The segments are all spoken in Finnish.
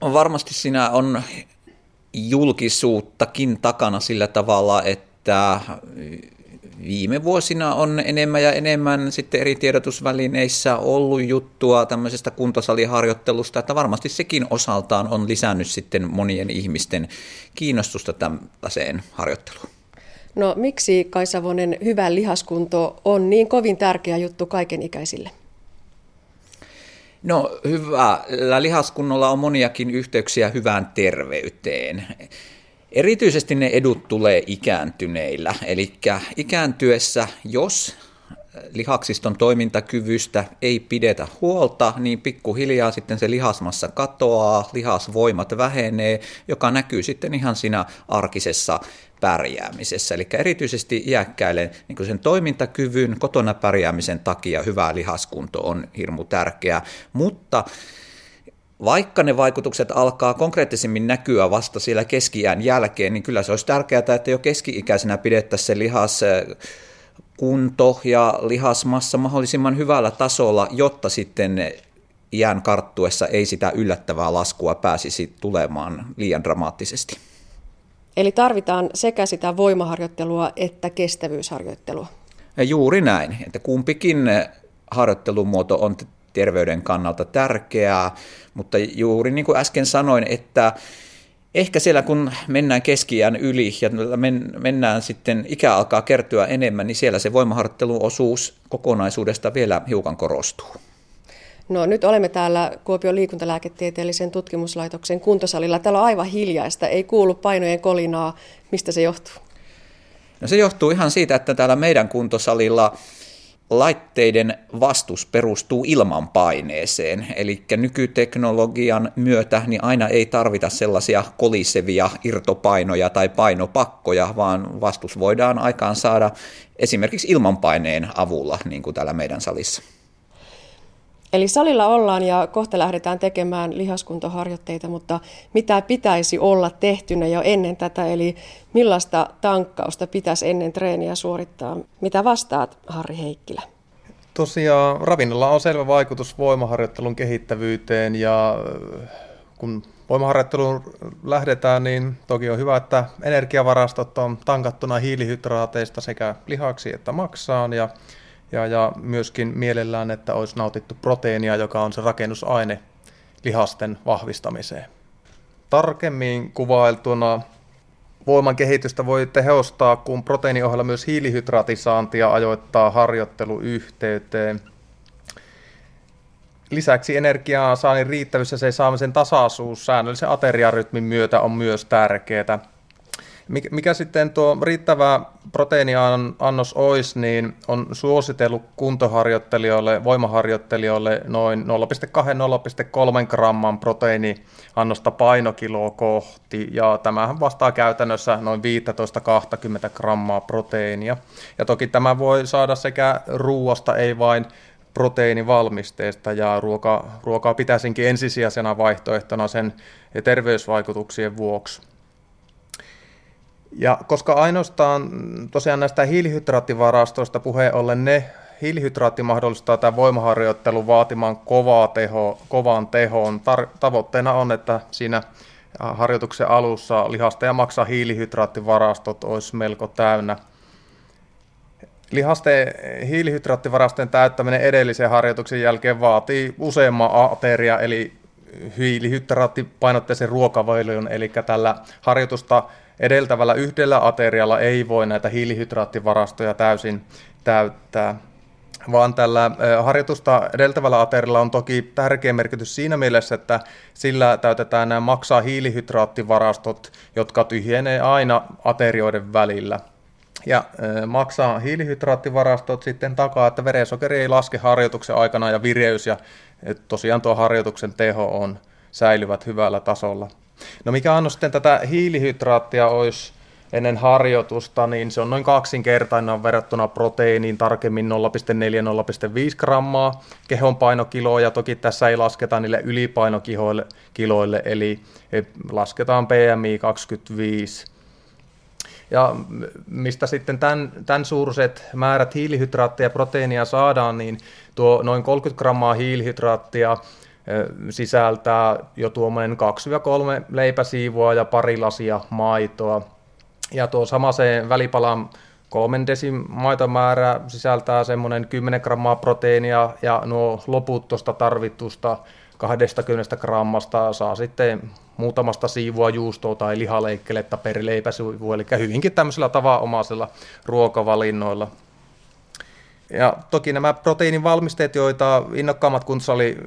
varmasti siinä on julkisuuttakin takana sillä tavalla, että viime vuosina on enemmän ja enemmän sitten eri tiedotusvälineissä ollut juttua tämmöisestä kuntosaliharjoittelusta, että varmasti sekin osaltaan on lisännyt sitten monien ihmisten kiinnostusta tällaiseen harjoitteluun. No miksi Kaisavonen hyvä lihaskunto on niin kovin tärkeä juttu kaikenikäisille? No hyvällä lihaskunnolla on moniakin yhteyksiä hyvään terveyteen. Erityisesti ne edut tulee ikääntyneillä, eli ikääntyessä, jos lihaksiston toimintakyvystä ei pidetä huolta, niin pikkuhiljaa sitten se lihasmassa katoaa, lihasvoimat vähenee, joka näkyy sitten ihan siinä arkisessa pärjäämisessä. Eli erityisesti iäkkäille niin sen toimintakyvyn, kotona pärjäämisen takia hyvä lihaskunto on hirmu tärkeää, mutta vaikka ne vaikutukset alkaa konkreettisemmin näkyä vasta siellä keskiään jälkeen, niin kyllä se olisi tärkeää, että jo keski-ikäisenä pidettäisiin se lihas kunto ja lihasmassa mahdollisimman hyvällä tasolla, jotta sitten iän karttuessa ei sitä yllättävää laskua pääsisi tulemaan liian dramaattisesti. Eli tarvitaan sekä sitä voimaharjoittelua että kestävyysharjoittelua. Ja juuri näin, että kumpikin harjoittelumuoto on terveyden kannalta tärkeää, mutta juuri niin kuin äsken sanoin, että ehkä siellä kun mennään keskiään yli ja mennään sitten, ikä alkaa kertyä enemmän, niin siellä se voimaharjoitteluosuus kokonaisuudesta vielä hiukan korostuu. No nyt olemme täällä Kuopion liikuntalääketieteellisen tutkimuslaitoksen kuntosalilla. Täällä on aivan hiljaista, ei kuulu painojen kolinaa. Mistä se johtuu? No se johtuu ihan siitä, että täällä meidän kuntosalilla laitteiden vastus perustuu ilmanpaineeseen, eli nykyteknologian myötä niin aina ei tarvita sellaisia kolisevia irtopainoja tai painopakkoja, vaan vastus voidaan aikaan saada esimerkiksi ilmanpaineen avulla, niin kuin täällä meidän salissa. Eli salilla ollaan ja kohta lähdetään tekemään lihaskuntoharjoitteita, mutta mitä pitäisi olla tehtynä jo ennen tätä, eli millaista tankkausta pitäisi ennen treeniä suorittaa? Mitä vastaat, Harri Heikkilä? Tosiaan ravinnolla on selvä vaikutus voimaharjoittelun kehittävyyteen ja äh, kun voimaharjoitteluun lähdetään, niin toki on hyvä, että energiavarastot on tankattuna hiilihydraateista sekä lihaksi että maksaan ja ja, ja myöskin mielellään, että olisi nautittu proteiinia, joka on se rakennusaine lihasten vahvistamiseen. Tarkemmin kuvailtuna voiman kehitystä voi tehostaa, kun proteiiniohella myös hiilihydraatisaantia ajoittaa harjoitteluyhteyteen. Lisäksi energiaa saannin riittävyys ja se saamisen tasaisuus säännöllisen ateriarytmin myötä on myös tärkeää. Mikä sitten tuo riittävä proteiiniannos olisi, niin on suositellut kuntoharjoittelijoille, voimaharjoittelijoille noin 0,2-0,3 gramman proteiiniannosta painokiloa kohti, ja tämähän vastaa käytännössä noin 15-20 grammaa proteiinia. Ja toki tämä voi saada sekä ruuasta, ei vain proteiinivalmisteesta, ja ruoka, ruokaa pitäisinkin ensisijaisena vaihtoehtona sen terveysvaikutuksien vuoksi. Ja koska ainoastaan tosiaan näistä hiilihydraattivarastoista puheen ollen ne hiilihydraatti mahdollistaa tämän voimaharjoittelun vaatimaan kovaa teho, kovan tehoon. Tar- tavoitteena on, että siinä harjoituksen alussa lihasta ja maksaa hiilihydraattivarastot olisi melko täynnä. Lihasten hiilihydraattivarastojen täyttäminen edellisen harjoituksen jälkeen vaatii useamman ateria, eli hiilihydraattipainotteisen ruokavailun, eli tällä harjoitusta edeltävällä yhdellä aterialla ei voi näitä hiilihydraattivarastoja täysin täyttää vaan tällä harjoitusta edeltävällä aterialla on toki tärkeä merkitys siinä mielessä, että sillä täytetään nämä maksaa hiilihydraattivarastot, jotka tyhjenee aina aterioiden välillä. Ja maksaa hiilihydraattivarastot sitten takaa, että verensokeri ei laske harjoituksen aikana ja vireys ja tosiaan tuo harjoituksen teho on säilyvät hyvällä tasolla. No mikä on sitten tätä hiilihydraattia olisi ennen harjoitusta, niin se on noin kaksinkertainen verrattuna proteiiniin, tarkemmin 0,4-0,5 grammaa kehon ja toki tässä ei lasketa niille ylipainokiloille, kiloille, eli lasketaan PMI 25. Ja mistä sitten tämän, tämän suuruiset määrät hiilihydraattia ja proteiinia saadaan, niin tuo noin 30 grammaa hiilihydraattia sisältää jo tuommoinen 2-3 leipäsiivua ja pari lasia maitoa. Ja tuo se välipalan kolmen desin maitomäärä sisältää semmoinen 10 grammaa proteiinia ja nuo loput tuosta tarvitusta 20 grammasta saa sitten muutamasta siivua juustoa tai lihaleikkeletä per leipäsivu, eli hyvinkin tämmöisellä tavanomaisella ruokavalinnoilla. Ja toki nämä proteiinin valmisteet, joita innokkaammat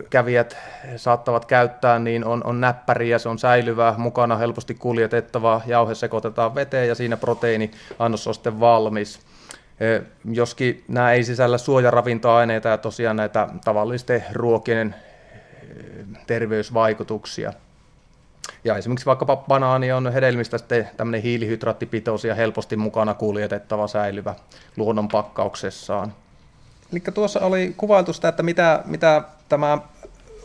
kävijät saattavat käyttää, niin on, on näppäriä, se on säilyvää, mukana helposti kuljetettava, jauhe sekoitetaan veteen ja siinä proteiiniannos on sitten valmis. E, joskin nämä ei sisällä suojaravintoaineita ja tosiaan näitä tavallisten ruokien terveysvaikutuksia. Ja esimerkiksi vaikkapa banaani on hedelmistä sitten tämmöinen hiilihydraattipitoisia ja helposti mukana kuljetettava säilyvä luonnon pakkauksessaan. Eli tuossa oli kuvailtu sitä, että mitä, mitä tämä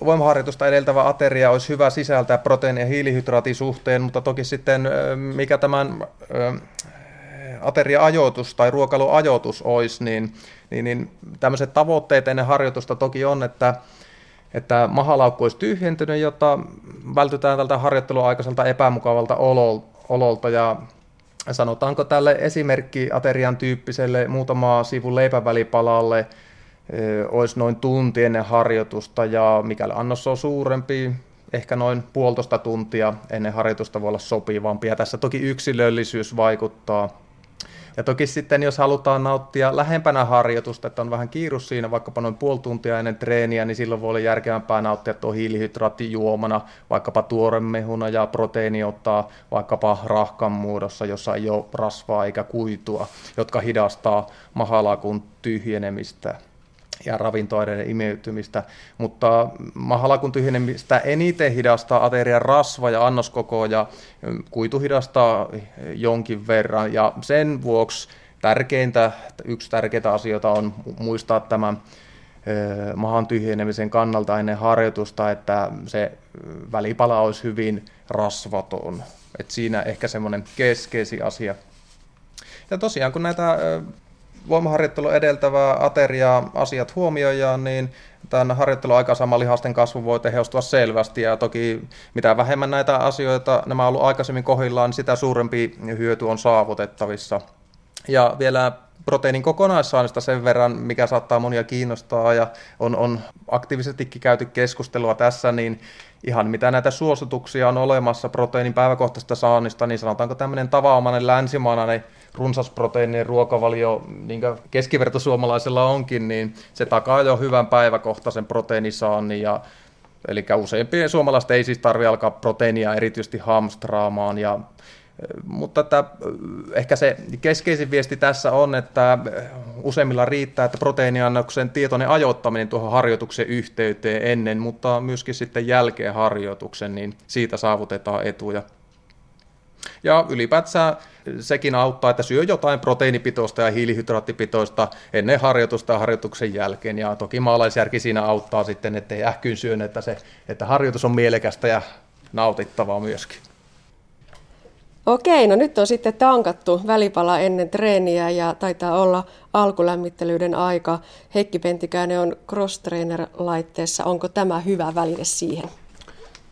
voimaharjoitusta edeltävä ateria olisi hyvä sisältää proteiini- ja hiilihydraatin suhteen, mutta toki sitten mikä tämän ateria-ajoitus tai ruokailuajoitus olisi, niin, niin, niin tämmöiset tavoitteet ennen harjoitusta toki on, että, että mahalaukku olisi tyhjentynyt, jotta vältytään tältä harjoitteluaikaiselta epämukavalta ololta. Ja sanotaanko tälle esimerkki aterian tyyppiselle muutama sivun leipävälipalalle olisi noin tunti ennen harjoitusta. Ja mikäli annos on suurempi, ehkä noin puolitoista tuntia ennen harjoitusta voi olla sopivampi. Ja tässä toki yksilöllisyys vaikuttaa ja toki sitten, jos halutaan nauttia lähempänä harjoitusta, että on vähän kiirus siinä, vaikkapa noin puoli tuntia ennen treeniä, niin silloin voi olla järkevämpää nauttia tuo hiilihydraattijuomana, vaikkapa tuoremehuna ja proteiini ottaa vaikkapa rahkan muodossa, jossa ei ole rasvaa eikä kuitua, jotka hidastaa mahalakun tyhjenemistä ja ravintoaineiden imeytymistä, mutta mahalakun tyhjenemistä eniten hidastaa aterian rasva ja annoskoko ja kuitu hidastaa jonkin verran ja sen vuoksi tärkeintä, yksi tärkeitä asioita on muistaa tämä mahan tyhjenemisen kannalta ennen harjoitusta, että se välipala olisi hyvin rasvaton. Et siinä ehkä semmoinen keskeisin asia. Ja tosiaan kun näitä voimaharjoittelu edeltävää ateriaa asiat huomioidaan, niin tämän harjoittelun aikaisemman lihasten kasvu voi tehostua selvästi ja toki mitä vähemmän näitä asioita nämä on ollut aikaisemmin kohillaan, niin sitä suurempi hyöty on saavutettavissa. Ja vielä proteiinin kokonaissaannista sen verran, mikä saattaa monia kiinnostaa ja on, on aktiivisestikin käyty keskustelua tässä, niin ihan mitä näitä suosituksia on olemassa proteiinin päiväkohtaisesta saannista, niin sanotaanko tämmöinen tavanomainen länsimaanainen runsasproteiininen ruokavalio, niin kuin keskivertosuomalaisella onkin, niin se takaa jo hyvän päiväkohtaisen proteiinisaannin ja Eli useimpien suomalaisten ei siis tarvitse alkaa proteiinia erityisesti hamstraamaan. Ja, mutta että ehkä se keskeisin viesti tässä on, että useimmilla riittää, että proteiiniannoksen tietoinen ajoittaminen tuohon harjoituksen yhteyteen ennen, mutta myöskin sitten jälkeen harjoituksen, niin siitä saavutetaan etuja. Ja ylipäätään sekin auttaa, että syö jotain proteiinipitoista ja hiilihydraattipitoista ennen harjoitusta ja harjoituksen jälkeen. Ja toki maalaisjärki siinä auttaa sitten, ettei ähkyn syön, että, se, että harjoitus on mielekästä ja nautittavaa myöskin. Okei, no nyt on sitten tankattu välipala ennen treeniä ja taitaa olla alkulämmittelyiden aika. Heikki Pentikäinen on cross trainer laitteessa. Onko tämä hyvä väline siihen?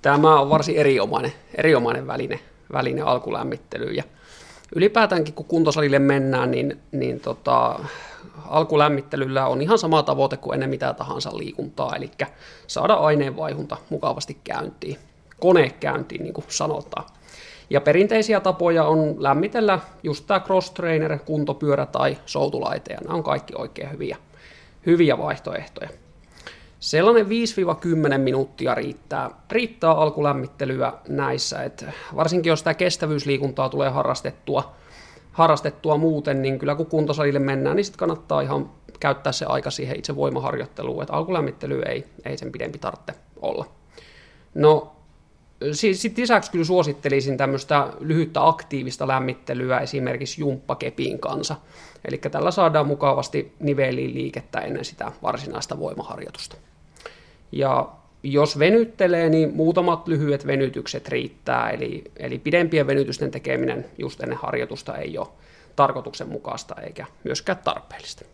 Tämä on varsin erinomainen, erinomainen väline väline alkulämmittelyyn. Ja ylipäätäänkin kun kuntosalille mennään, niin, niin tota, alkulämmittelyllä on ihan sama tavoite kuin ennen mitä tahansa liikuntaa, eli saada aineenvaihunta mukavasti käyntiin, kone käyntiin niin kuin sanotaan. Ja perinteisiä tapoja on lämmitellä just tämä cross-trainer, kuntopyörä tai soutulaite, ja nämä on kaikki oikein hyviä, hyviä vaihtoehtoja. Sellainen 5-10 minuuttia riittää, riittää alkulämmittelyä näissä, että varsinkin jos tämä kestävyysliikuntaa tulee harrastettua, harrastettua muuten, niin kyllä kun kuntosalille mennään, niin sitten kannattaa ihan käyttää se aika siihen itse voimaharjoitteluun, että alkulämmittely ei, ei sen pidempi tarvitse olla. No sitten lisäksi kyllä suosittelisin tämmöistä lyhyttä aktiivista lämmittelyä esimerkiksi jumppakepin kanssa. Eli tällä saadaan mukavasti niveliin liikettä ennen sitä varsinaista voimaharjoitusta. Ja jos venyttelee, niin muutamat lyhyet venytykset riittää, eli, eli pidempien venytysten tekeminen just ennen harjoitusta ei ole tarkoituksenmukaista eikä myöskään tarpeellista.